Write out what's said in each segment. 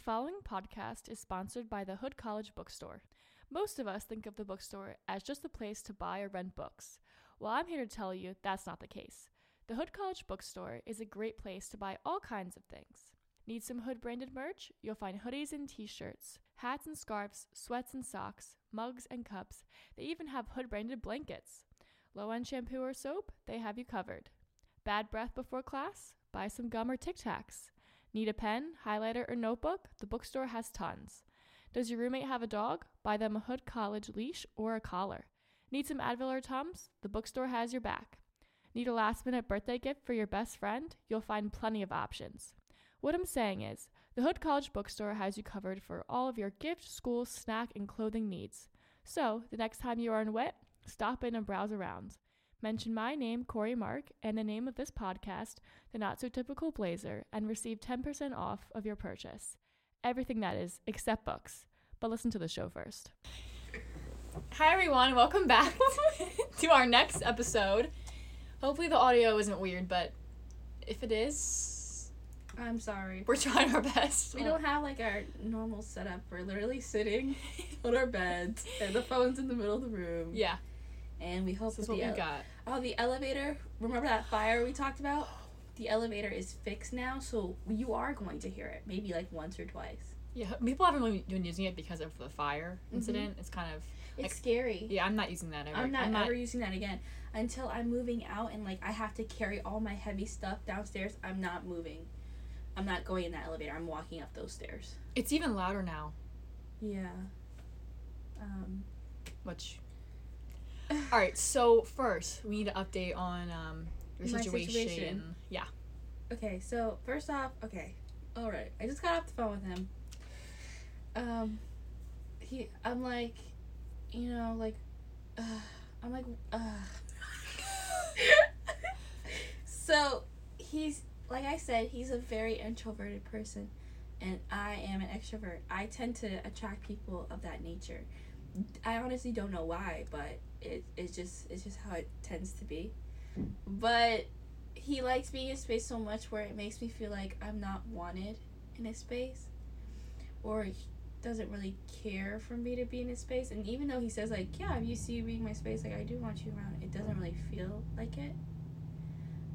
The following podcast is sponsored by the Hood College Bookstore. Most of us think of the bookstore as just a place to buy or rent books. Well, I'm here to tell you that's not the case. The Hood College Bookstore is a great place to buy all kinds of things. Need some Hood branded merch? You'll find hoodies and t shirts, hats and scarves, sweats and socks, mugs and cups. They even have Hood branded blankets. Low end shampoo or soap? They have you covered. Bad breath before class? Buy some gum or Tic Tacs. Need a pen, highlighter, or notebook? The bookstore has tons. Does your roommate have a dog? Buy them a Hood College leash or a collar. Need some Advil or Tums? The bookstore has your back. Need a last minute birthday gift for your best friend? You'll find plenty of options. What I'm saying is, the Hood College Bookstore has you covered for all of your gift, school, snack, and clothing needs. So, the next time you are in wet, stop in and browse around. Mention my name, Corey Mark, and the name of this podcast, The Not So Typical Blazer, and receive 10% off of your purchase. Everything that is, except books. But listen to the show first. Hi, everyone. Welcome back to our next episode. Hopefully, the audio isn't weird, but if it is, I'm sorry. we're trying our best. We don't have like our normal setup. We're literally sitting on our beds, and the phone's in the middle of the room. Yeah, And we hope this is what the we ele- got. Oh, the elevator. Remember that fire we talked about? The elevator is fixed now, so you are going to hear it. Maybe like once or twice. Yeah, people haven't really been using it because of the fire incident. It's kind of It's scary. yeah. I'm not using that ever. I'm not ever using that again until I'm moving out and like I have to carry all my heavy stuff downstairs. I'm not moving. I'm not going in that elevator. I'm walking up those stairs. It's even louder now. Yeah. Um. Which. All right. So first, we need to update on um your situation. situation. Yeah. Okay, so first off, okay, all right. I just got off the phone with him. Um, he, I'm like, you know, like, uh, I'm like, uh. so he's like I said, he's a very introverted person, and I am an extrovert. I tend to attract people of that nature. I honestly don't know why, but it it's just it's just how it tends to be. But he likes being in space so much where it makes me feel like I'm not wanted in his space, or he doesn't really care for me to be in his space. And even though he says like, yeah, to you being in my space, like I do want you around, it doesn't really feel like it.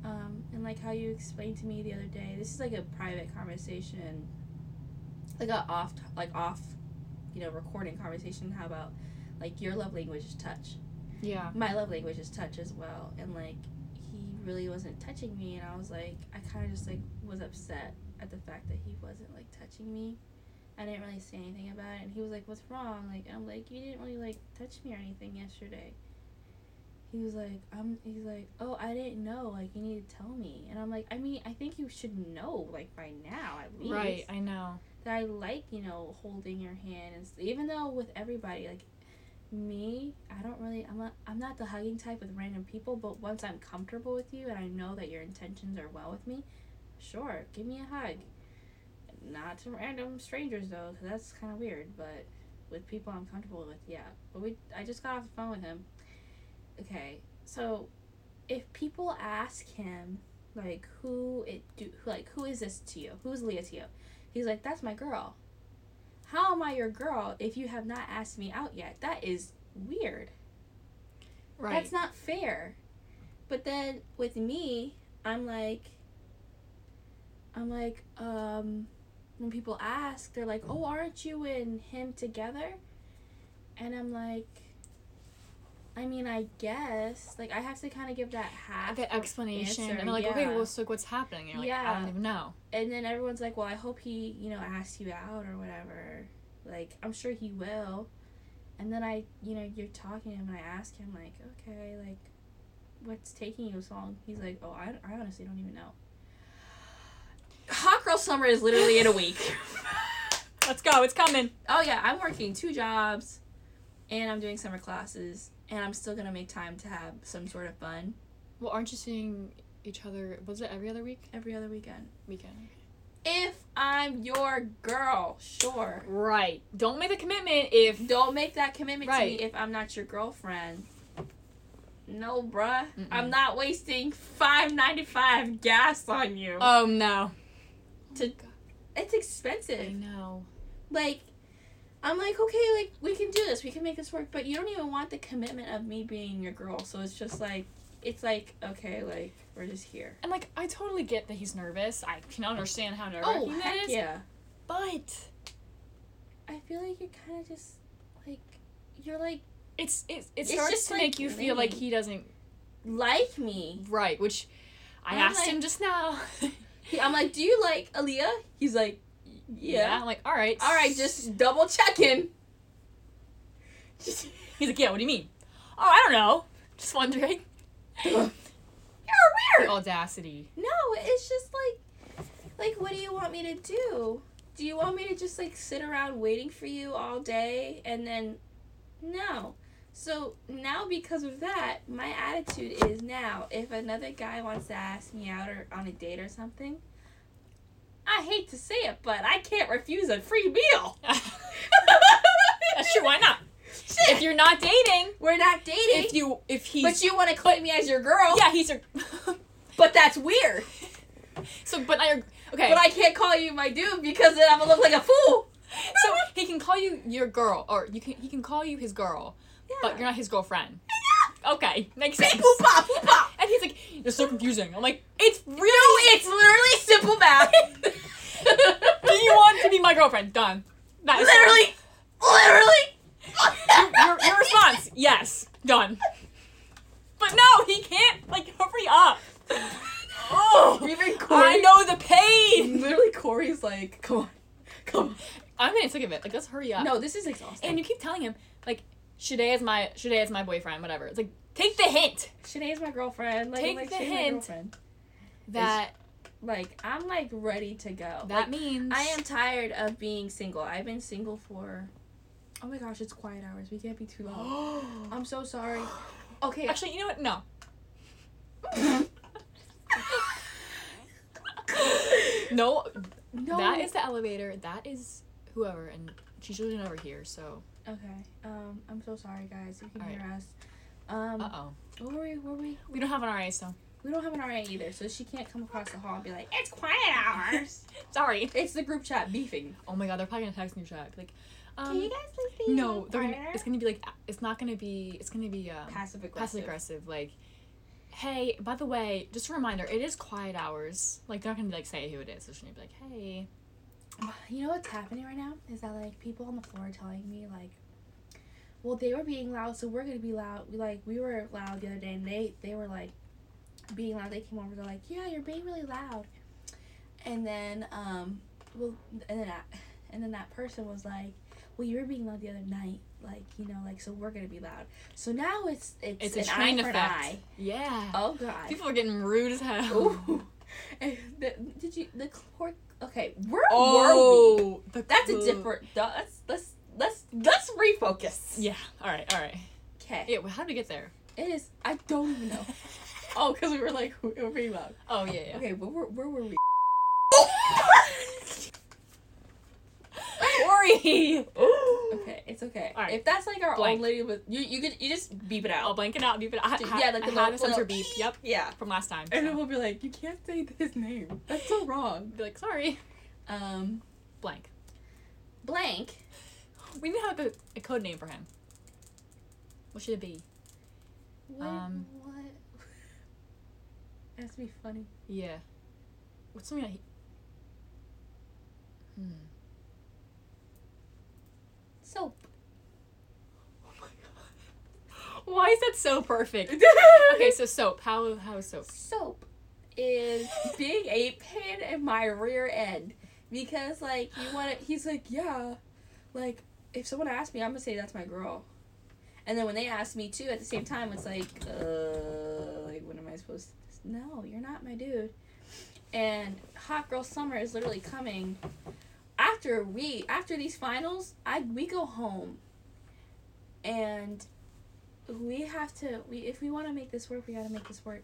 Um, and like how you explained to me the other day, this is like a private conversation, like a off like off, you know, recording conversation. How about like your love language is touch Yeah. my love language is touch as well and like he really wasn't touching me and i was like i kind of just like was upset at the fact that he wasn't like touching me i didn't really say anything about it and he was like what's wrong like i'm like you didn't really like touch me or anything yesterday he was like i'm he's like oh i didn't know like you need to tell me and i'm like i mean i think you should know like by now at least Right. I know. that I like, you know, holding your hand and even though with everybody, like me, I don't really I'm not I'm not the hugging type with random people, but once I'm comfortable with you and I know that your intentions are well with me, sure, give me a hug. Not to random strangers though, cause that's kind of weird, but with people I'm comfortable with, yeah. But we I just got off the phone with him. Okay. So if people ask him like who it do like who is this to you? Who's Aaliyah to you? He's like, That's my girl. How am I your girl if you have not asked me out yet? That is weird. Right. That's not fair. But then with me, I'm like, I'm like, um, when people ask, they're like, oh, aren't you and him together? And I'm like, I mean, I guess. Like, I have to kind of give that half the explanation, answer, and like, okay, well, so what's happening? Like, I don't even know. and then everyone's like, well, I hope he, you know, asks you out or whatever. Like, I'm sure he will. And then I, you know, you're talking to him and I ask him, like, okay, like, what's taking you so long? He's like, oh, I, I honestly don't even know. Hot Girl Summer is literally in a week. Let's go. It's coming. oh, yeah, I'm working two jobs and I'm doing summer classes and I'm still to make time to have some sort of fun Well, aren't you seeing each other? Was it every other week? every other weekend. Weekend. If I'm your girl, sure. Right. Don't make the commitment if. Don't make that commitment Right. to me if I'm not your girlfriend. No, bruh. Mm-mm. I'm not wasting five ninety five gas on you Oh no. to oh it's expensive. I know. Like, I'm like, okay, like we can do this, we can make this work, but you don't even want the commitment of me being your girl. So it's just like, it's like, okay, like we're just here. And like, I totally get that he's nervous. I can understand how nervous Oh he heck is. yeah! But I feel like you're kind of just like, you're like it's it, it It's starts just, to like, make you feel like he doesn't like me. right, which I I'm asked like- him just now. I'm like, do you like Aaliyah? He's like, yeah. I'm like, all right, All right, just double checking. He's like, yeah. What do you mean? Oh, I don't know. Just wondering. You're The weird. audacity. No, it's just like, like, what do you want me to do? Do you want me to just like sit around waiting for you all day and then, no. So now because of that, my attitude is now if another guy wants to ask me out or on a date or something, I hate to say it, but I can't refuse a free meal. That's true. Why not? Shit. If you're not dating, We're not dating, if you if he's but you want to claim me as your girl. yeah, he's your. But that's weird. so, but I okay. But I can't call you my dude because then I'm gonna look like a fool. so he can call you your girl, or you can he can call you his girl, but you're not his girlfriend. Okay, makes sense. Simple pop, boop, pop. And he's like, "It's so confusing." I'm like, "It's No, really." it's literally simple math. Do you want to be my girlfriend? Done. That is literally, literally. your, your response? Yes. Done. But no, he can't. Like, hurry up. Oh, Even Corey, I know the pain. Literally, Corey's like, come on, come on. I'm getting sick of it. Like, let's hurry up. No, this is exhausting. And you keep telling him Shade is my Shade is my boyfriend. Whatever. It's like, take the hint Sinead's my girlfriend. Like, Take like, the hint. that Like, I'm like ready to go. that Like, means I am tired of being single. I've been single for. Oh my gosh, it's quiet hours. We can't be too loud. I'm so sorry. Okay. Actually, you know what? No. No, no. that is the elevator. That is whoever, and she's usually never here. So, Okay. Um, I'm so sorry, guys. You can Alright. hear us. Um, uh oh, where were we? Where were we? we don't have an RA, so We don't have an RA either, so she can't come across the hall and be like, "It's quiet hours." sorry. it's the group chat beefing. Oh my god, they're probably gonna text me chat like, um, Can you guys please be no, they're gonna. It's gonna be like, it's not gonna be. It's gonna be um, passive aggressive. passive aggressive. Like, hey, by the way, just a reminder, it is quiet hours. Like, they're not gonna be like say who it is. They're just gonna be like, hey. You know what's happening right now is that like people on the floor are telling me like, well, they were being loud, so we're gonna be loud. We like we were loud the other day, and they they were like being loud. They came over. They're like, yeah, you're being really loud. And then um, well, and then that, and then that person was like, well, you were being loud the other night. Like you know, like so we're gonna be loud. So now it's it's, It's a train eye for effect. Yeah. Oh god. People are getting rude as hell. Ooh. And the, did you the clerk? Okay, where were we? Oh, That's a different. Let's let's let's let's refocus. Yeah. All right. All right. Okay. Yeah. Well, how did we get there? It is. I don't even know. oh, because we were like we were loud. Oh yeah. yeah. Okay, but where where were we? Ori. Okay, it's okay. All right. If that's like our Blank. old lady with you, you could you just beep it out. I'll out. blank it out. Beep it. I, Dude, I, yeah, like I the had little- sensor little- beep. Yep. Yeah. From last time. And so. then we'll be like, you can't say his name. That's so wrong. Be like, sorry. Um, Blank. blank. We need to have a, a code name for him. What should it be? What? Um, what? It has to be funny. Yeah. What's something that he? Hmm. Soap. Oh my god. Why is that so perfect? Okay, so soap. How how is soap? soap is being a pain in my rear end because like you want to he's like yeah like if someone asks me i'm gonna say that's my girl and then when they ask me too at the same time it's like uh like what am i supposed to no you're not my dude and hot girl summer is literally coming after we after these finals i we go home and we have to we if we want to make this work we got to make this work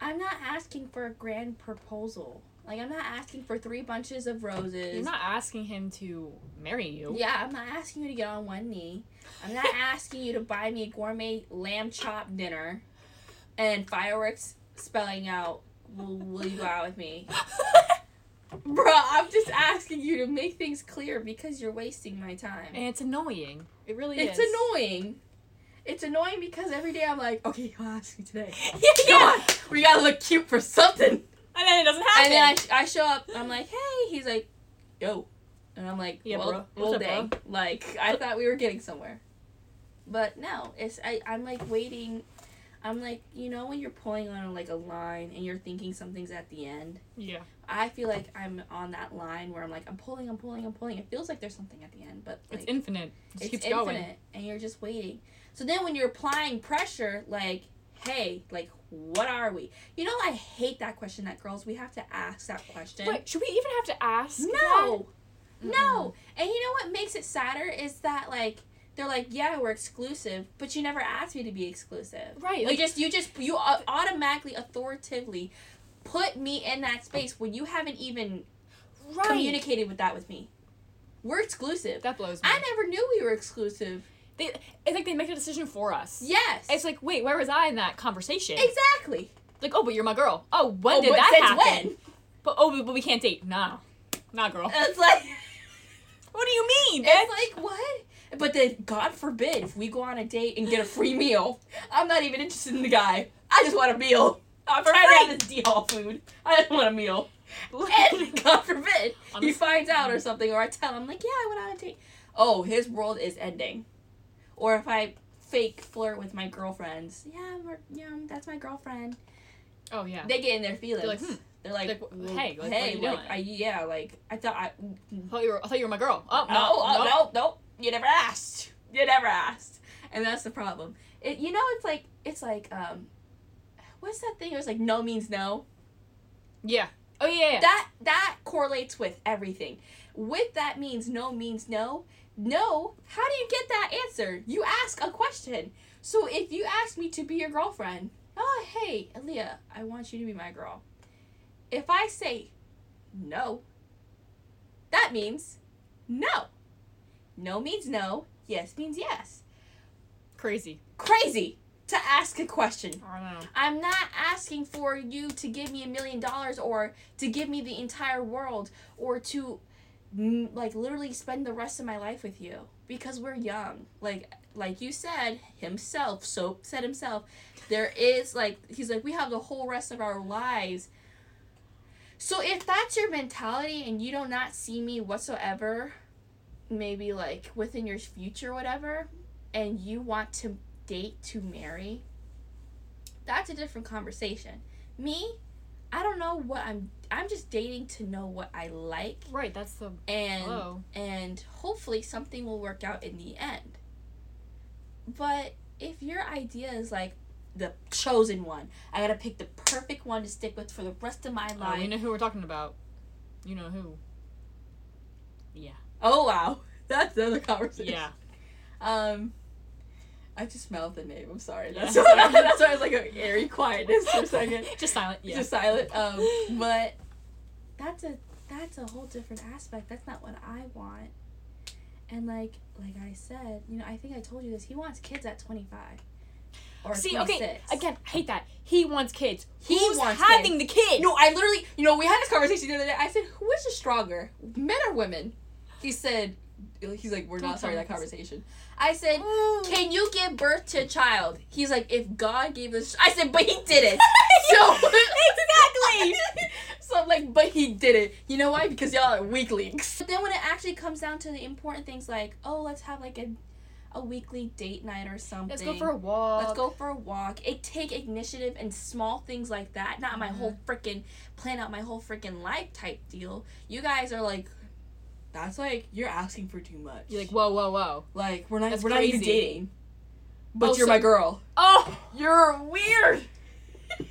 i'm not asking for a grand proposal like i'm not asking for three bunches of roses You're not asking him to marry you. yeah i'm not asking you to get on one knee i'm not asking you to buy me a gourmet lamb chop dinner and fireworks spelling out will, will you go out with me Bro, I'm just asking you to make things clear because you're wasting my time. And it's annoying. It really It's is. annoying. It's annoying because every day I'm like, okay, I'll ask you today. yeah, Come on, we gotta look cute for something. And then it doesn't happen. And then I, I show up, I'm like, hey, he's like, yo. And I'm like, Yeah, well, bro. well What's up, dang. Like, I thought we were getting somewhere. But no, it's, I, I'm like waiting. I'm like, you know, when you're pulling on like a line and you're thinking something's at the end. yeah. I feel like I'm on that line where I'm like, I'm pulling, I'm pulling, I'm pulling. It feels like there's something at the end, but like, It's infinite. It just it's keeps infinite, going. and you're just waiting. So then when you're applying pressure, like, hey, like, what are we? You know, I hate that question that girls we have to ask that question. Wait, should we even have to ask? no, that? no. And you know what makes it sadder is that like they're like, yeah, we're exclusive, but you never asked me to be exclusive. Right. You Like, just, you just, you automatically, authoritatively put me in that space when you haven't even right. communicated with that with me. We're exclusive. That blows me. I never knew we were exclusive. They, it's like they make a decision for us. Yes. It's like, wait, where was I in that conversation? exactly. Like, oh, but you're my girl. Oh, when Oh, did that happen? when? But oh, but, but we can't date. Nah, nah, girl. It's like what do you mean? it's like what? But then God forbid if we go on a date and get a free meal. I'm not even interested in the guy. I just want a meal. I'm For trying to have this D hall food. I just want a meal. And God forbid he finds out or something, or I tell him like, yeah, I went on a date. Oh, his world is ending. Or if I fake flirt with my girlfriends, yeah, we're, yeah, that's my girlfriend. oh yeah. They get in their feelings. like, hmm. They're like, Like, hey, like, hey, like? I, yeah, like I thought I. I thought you were. I thought you were my girl. Oh no, No, oh, no. no, no, you never asked. You never asked, and that's the problem. It, you know, it's like it's like um, what's that thing? It was like no means no. Yeah. Oh yeah. yeah. That that correlates with everything. With that means no means no. No, how do you get that answer? You ask a question. So if you ask me to be your girlfriend, oh hey, Aaliyah, I want you to be my girl. If I say no, that means no. No means no, yes means yes. Crazy. Crazy to ask a question. I don't know. I'm not asking for you to give me a million dollars or to give me the entire world or to like literally spend the rest of my life with you because we're young. Like like you said himself, so said himself, there is like he's like we have the whole rest of our lives. So if that's your mentality and you do not see me whatsoever, maybe like within your future whatever, and you want to date to marry, that's a different conversation. Me, I don't know what I'm I'm just dating to know what I like Right. That's the. and Hello. and hopefully something will work out in the end. But if your idea is like the chosen one, I gotta pick the perfect one to stick with for the rest of my Oh, life. you know who we're talking about. You know who. Yeah. oh wow, that's another conversation. Yeah. Um, I just mouthed the name. I'm sorry. Yeah. That's why, that's why I was like a airy quietness for a second. Just silent. Yeah. Just silent. Um, but that's a that's a whole different aspect. That's not what I want. And like like I said, you know, I think I told you this. He wants kids at 25 or See, 26. okay, again, I hate that. He wants kids. He Who's wants having the kid? No, I literally, you know, we had this conversation the other day. I said, "Who is the stronger, men or women?" He said, "He's like, we're Don't not starting that conversation." I said, "Can you give birth to a child?" He's like, "If God gave us," I said, "But He did it." so exactly. so I'm like, "But He did it." You know why? Because y'all are weaklings. But then when it actually comes down to the important things, like, oh, let's have like a, a weekly date night or something. Let's go for a walk. Let's go for a walk. It take initiative and small things like that. Not my mm-hmm. whole freaking plan out my whole freaking life type deal. You guys are like, that's like you're asking for too much. You're like, whoa, whoa, whoa. like we're not That's we're not even dating. But Oh, you're so- my girl. Oh. You're weird.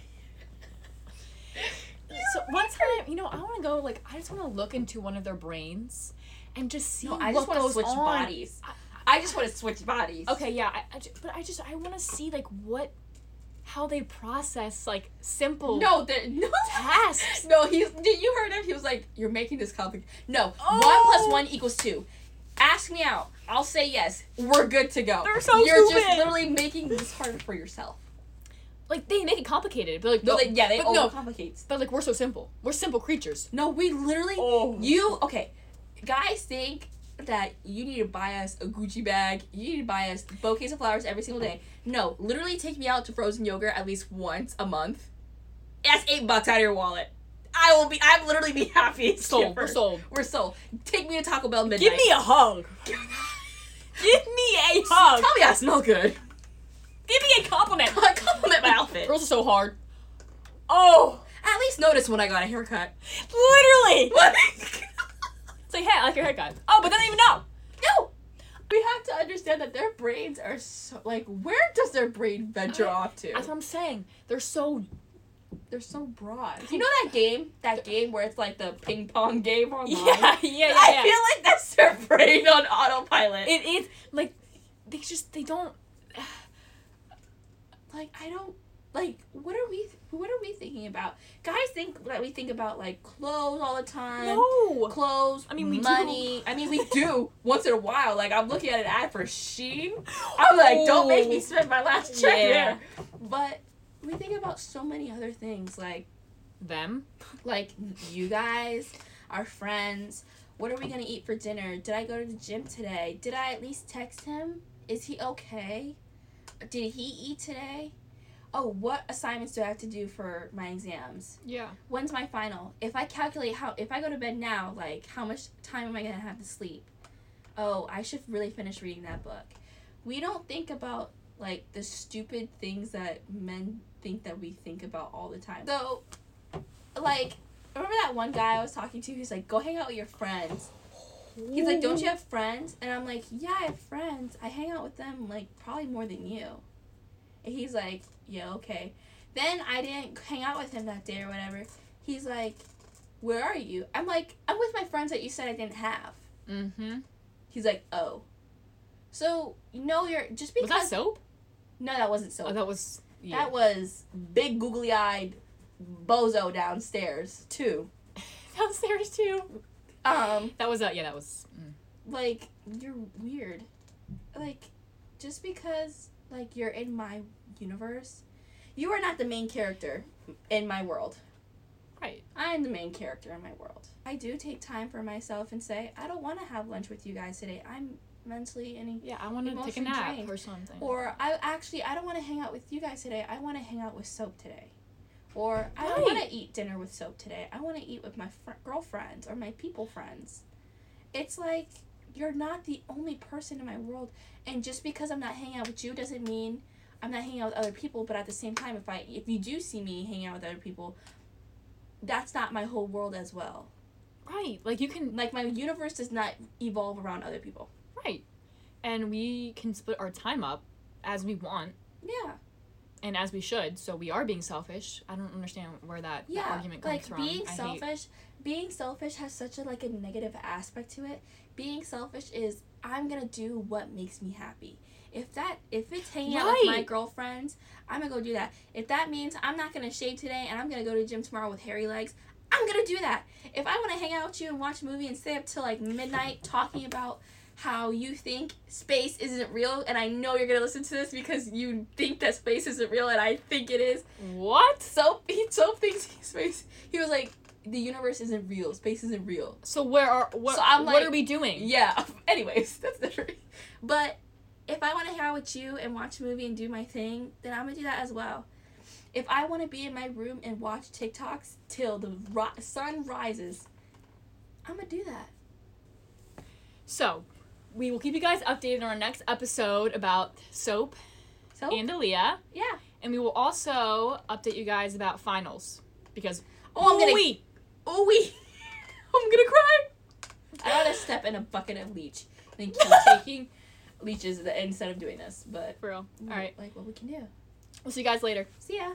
So one time, you know, I want to go. Like, I just want to look into one of their brains and just see No, I just want to switch on. bodies. I just want to switch bodies. Okay, yeah, I, I but I just I want to see like what, how they process like simple No, there no tasks. No, he's. Did you heard him? He was like, "You're making this complicated." No, Oh. one plus oh. one equals two. Ask me out. I'll say yes. We're good to go. They're so You're just literally making this harder for yourself. like they make it complicated, but like No, no, they, yeah, they but no, overcomplicates. but like we're so simple. We're simple creatures. No, we literally. Oh. You okay? Guys think that you need to buy us a Gucci bag. You need to buy us bouquets of flowers every single day. No, literally take me out to frozen yogurt at least once a month. That's eight bucks out of your wallet. I will be. I will literally be happy. Sold. We're sold. We're sold. Take me to Taco Bell midnight. Give me a hug. Give me a hug. Tell me I smell good. Give me a compliment. Compliment my outfit. Girls are so hard. Oh, At least notice when I got a haircut. literally. What? It's like, hey, I like your haircut. Oh, but they don't even know. no. We have to understand that their brains are so like. Where does their brain venture I- off to? That's what I'm saying. They're so. They're so broad. You know that game? That game where it's like the ping pong game online? Yeah, yeah, yeah. I yeah. feel like that's their brain on autopilot. it is like they just they don't. like I don't like what are we what are we thinking about? Guys think that we think about like clothes all the time. No. Clothes, I mean, we do. money. I mean, we do once in a while. Like I'm looking at an ad for Shein. I'm like, don't make me oh. spend my last check Yeah. there. But we think about so many other things, like Them. like you guys, our friends. What are we gonna eat for dinner? Did I go to the gym today? Did I at least text him? Is he okay? Did he eat today? Oh, what assignments do I have to do for my exams? Yeah. When's my final? If I calculate how, if I go to bed now, like how much time am I gonna have to sleep? Oh, I should really finish reading that book. We don't think about like the stupid things that men think that we think about all the time. So, like, remember that one guy I was talking to? He's like, "Go hang out with your friends." He's like, "Don't you have friends?" And I'm like, "Yeah, I have friends. I hang out with them like probably more than you." And he's like, "Yeah, okay." Then I didn't hang out with him that day or whatever. He's like, "Where are you?" I'm like, "I'm with my friends that you said I didn't have." Mm-hmm. He's like, "Oh." So you know you're just Was because that soap? no, that wasn't soap. Oh, that was. Yeah. That was big googly eyed bozo downstairs too. downstairs too. Um, That was uh, yeah. That was. Mm. like you're weird. Like just because like you're in my universe, you are not the main character in my world. Right. I am the main character in my world. I do take time for myself and say, I don't want to have lunch with you guys today. I'm mentally and Yeah, I want to take a nap drained. or something. or I actually I don't want to hang out with you guys today. I want to hang out with soap today. Or I don't want to eat dinner with soap today. I want to eat with my fr- girlfriends or my people friends. It's like you're not the only person in my world, and just because I'm not hanging out with you doesn't mean I'm not hanging out with other people. But at the same time, if I if you do see me hanging out with other people, that's not my whole world as well. right. Like you can. Like my universe does not evolve around other people. Right. And we can split our time up as we want Yeah. and as we should. So we are being selfish. I don't understand where that, that yeah, argument comes like from. being I hate- selfish. Being selfish has such a like a negative aspect to it. Being selfish is I'm gonna do what makes me happy. If that if it's hanging out with my girlfriends, I'm gonna go do that. If that means I'm not gonna shave today and I'm gonna go to the gym tomorrow with hairy legs, I'm gonna do that. If I want to hang out with you and watch a movie and stay up till like midnight talking about how you think space isn't real, and I know you're gonna listen to this because you think that space isn't real, and I think it is. What? Soap he Soap thinks space. He was like, the universe isn't real. Space isn't real. So where are what? So I'm what are we doing? Yeah. Anyways, that's different. But if I want to hang out with you and watch a movie and do my thing, then I'm gonna do that as well. If I want to be in my room and watch TikToks till the ri- sun rises, I'm gonna do that. So we will keep you guys updated on our next episode about soap So and Aaliyah, yeah. and we will also update you guys about finals because Oh, I'm gonna. Oh, we. I'm gonna cry. I want to step in a bucket of leech and keep taking leeches instead of doing this. But for real. All right, like what we can do. we'll see you guys later. See ya.